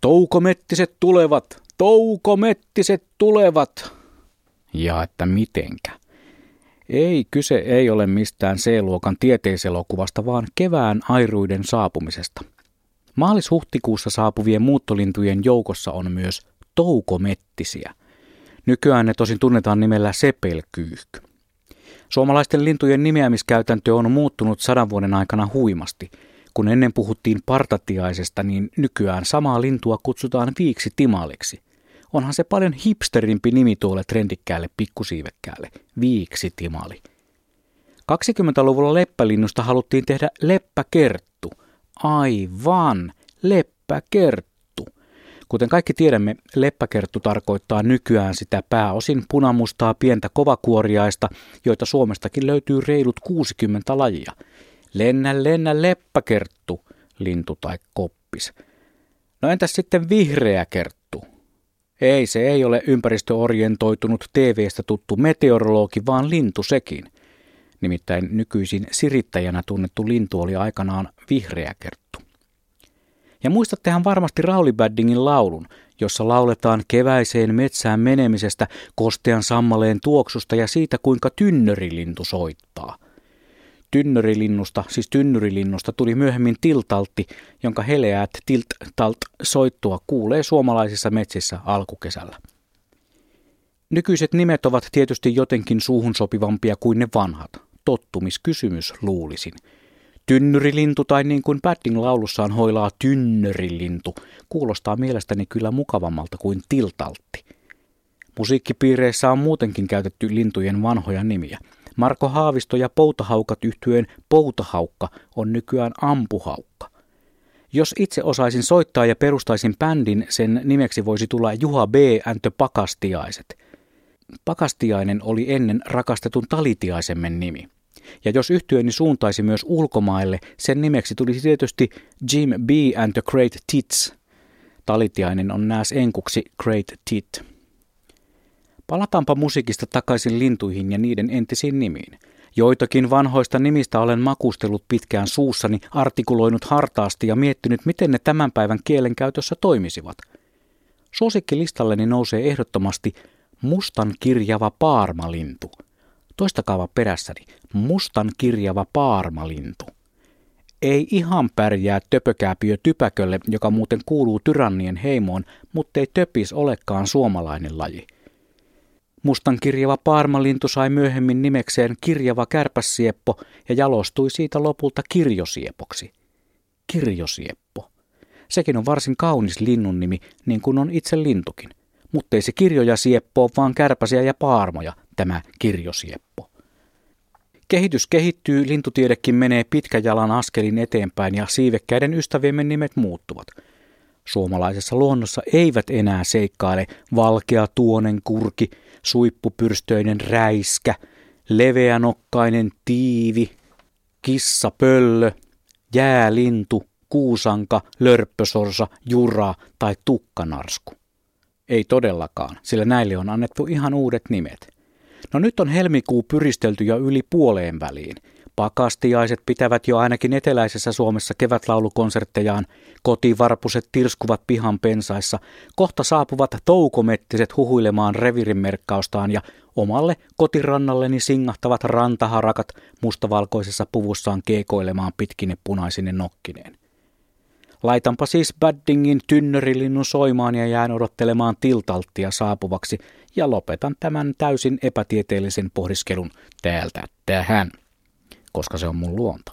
Toukomettiset tulevat, toukomettiset tulevat. Ja että mitenkä. Ei, kyse ei ole mistään C-luokan tieteiselokuvasta, vaan kevään airuiden saapumisesta. Maalis-huhtikuussa saapuvien muuttolintujen joukossa on myös toukomettisiä. Nykyään ne tosin tunnetaan nimellä sepelkyyhky. Suomalaisten lintujen nimeämiskäytäntö on muuttunut sadan vuoden aikana huimasti. Kun ennen puhuttiin partatiaisesta, niin nykyään samaa lintua kutsutaan viiksi timaliksi. Onhan se paljon hipsterimpi nimi tuolle trendikkäälle pikkusiivekkäälle, viiksi timali. 20-luvulla leppälinnusta haluttiin tehdä leppäkerttu. Aivan, leppäkerttu. Kuten kaikki tiedämme, leppäkerttu tarkoittaa nykyään sitä pääosin punamustaa pientä kovakuoriaista, joita Suomestakin löytyy reilut 60 lajia. Lennä, lennä leppäkerttu, lintu tai koppis. No entäs sitten vihreä kerttu? Ei, se ei ole ympäristöorientoitunut TV-stä tuttu meteorologi, vaan lintu sekin. Nimittäin nykyisin sirittäjänä tunnettu lintu oli aikanaan vihreä kerttu. Ja muistattehan varmasti Rauli Baddingin laulun, jossa lauletaan keväiseen metsään menemisestä, kostean sammaleen tuoksusta ja siitä, kuinka tynnörilintu soittaa. Tynnörilinnusta, siis tynnyrilinnusta, tuli myöhemmin tiltaltti, jonka heleät tilt-talt soittua kuulee suomalaisissa metsissä alkukesällä. Nykyiset nimet ovat tietysti jotenkin suuhun sopivampia kuin ne vanhat. Tottumiskysymys luulisin – Tynnyrilintu tai niin kuin Padding laulussaan hoilaa tynnyrilintu kuulostaa mielestäni kyllä mukavammalta kuin tiltaltti. Musiikkipiireissä on muutenkin käytetty lintujen vanhoja nimiä. Marko Haavisto ja Poutahaukat yhtyeen Poutahaukka on nykyään Ampuhaukka. Jos itse osaisin soittaa ja perustaisin bändin, sen nimeksi voisi tulla Juha B. Äntö Pakastiaiset. Pakastiainen oli ennen rakastetun talitiaisemmen nimi. Ja jos yhtyöni suuntaisi myös ulkomaille, sen nimeksi tulisi tietysti Jim B. and the Great Tits. Talitiainen on nääs enkuksi Great Tit. Palataanpa musiikista takaisin lintuihin ja niiden entisiin nimiin. Joitakin vanhoista nimistä olen makustellut pitkään suussani, artikuloinut hartaasti ja miettinyt, miten ne tämän päivän kielenkäytössä toimisivat. Suosikkilistalleni nousee ehdottomasti mustan kirjava paarmalintu – Toistakaava perässäni. Mustan kirjava paarmalintu. Ei ihan pärjää töpökääpiö typäkölle, joka muuten kuuluu tyrannien heimoon, mutta ei töpis olekaan suomalainen laji. Mustan kirjava paarmalintu sai myöhemmin nimekseen kirjava kärpäsieppo ja jalostui siitä lopulta kirjosiepoksi. Kirjosieppo. Sekin on varsin kaunis linnun nimi, niin kuin on itse lintukin. Mutta ei se kirjoja sieppo, vaan kärpäsiä ja paarmoja, tämä kirjosieppo. Kehitys kehittyy, lintutiedekin menee pitkäjalan askelin eteenpäin ja siivekkäiden ystäviemme nimet muuttuvat. Suomalaisessa luonnossa eivät enää seikkaile valkea tuonen kurki, suippupyrstöinen räiskä, leveänokkainen tiivi, kissa pöllö, jäälintu, kuusanka, lörppösorsa, jura tai tukkanarsku. Ei todellakaan, sillä näille on annettu ihan uudet nimet. No nyt on helmikuu pyristelty jo yli puoleen väliin. Pakastiaiset pitävät jo ainakin eteläisessä Suomessa kevätlaulukonserttejaan, kotivarpuset tirskuvat pihan pensaissa, kohta saapuvat toukomettiset huhuilemaan revirinmerkkaustaan ja omalle kotirannalleni singahtavat rantaharakat mustavalkoisessa puvussaan keekoilemaan pitkine punaisine nokkineen. Laitanpa siis Baddingin tynnyrilinnun soimaan ja jään odottelemaan tiltalttia saapuvaksi ja lopetan tämän täysin epätieteellisen pohdiskelun täältä tähän, koska se on mun luonto.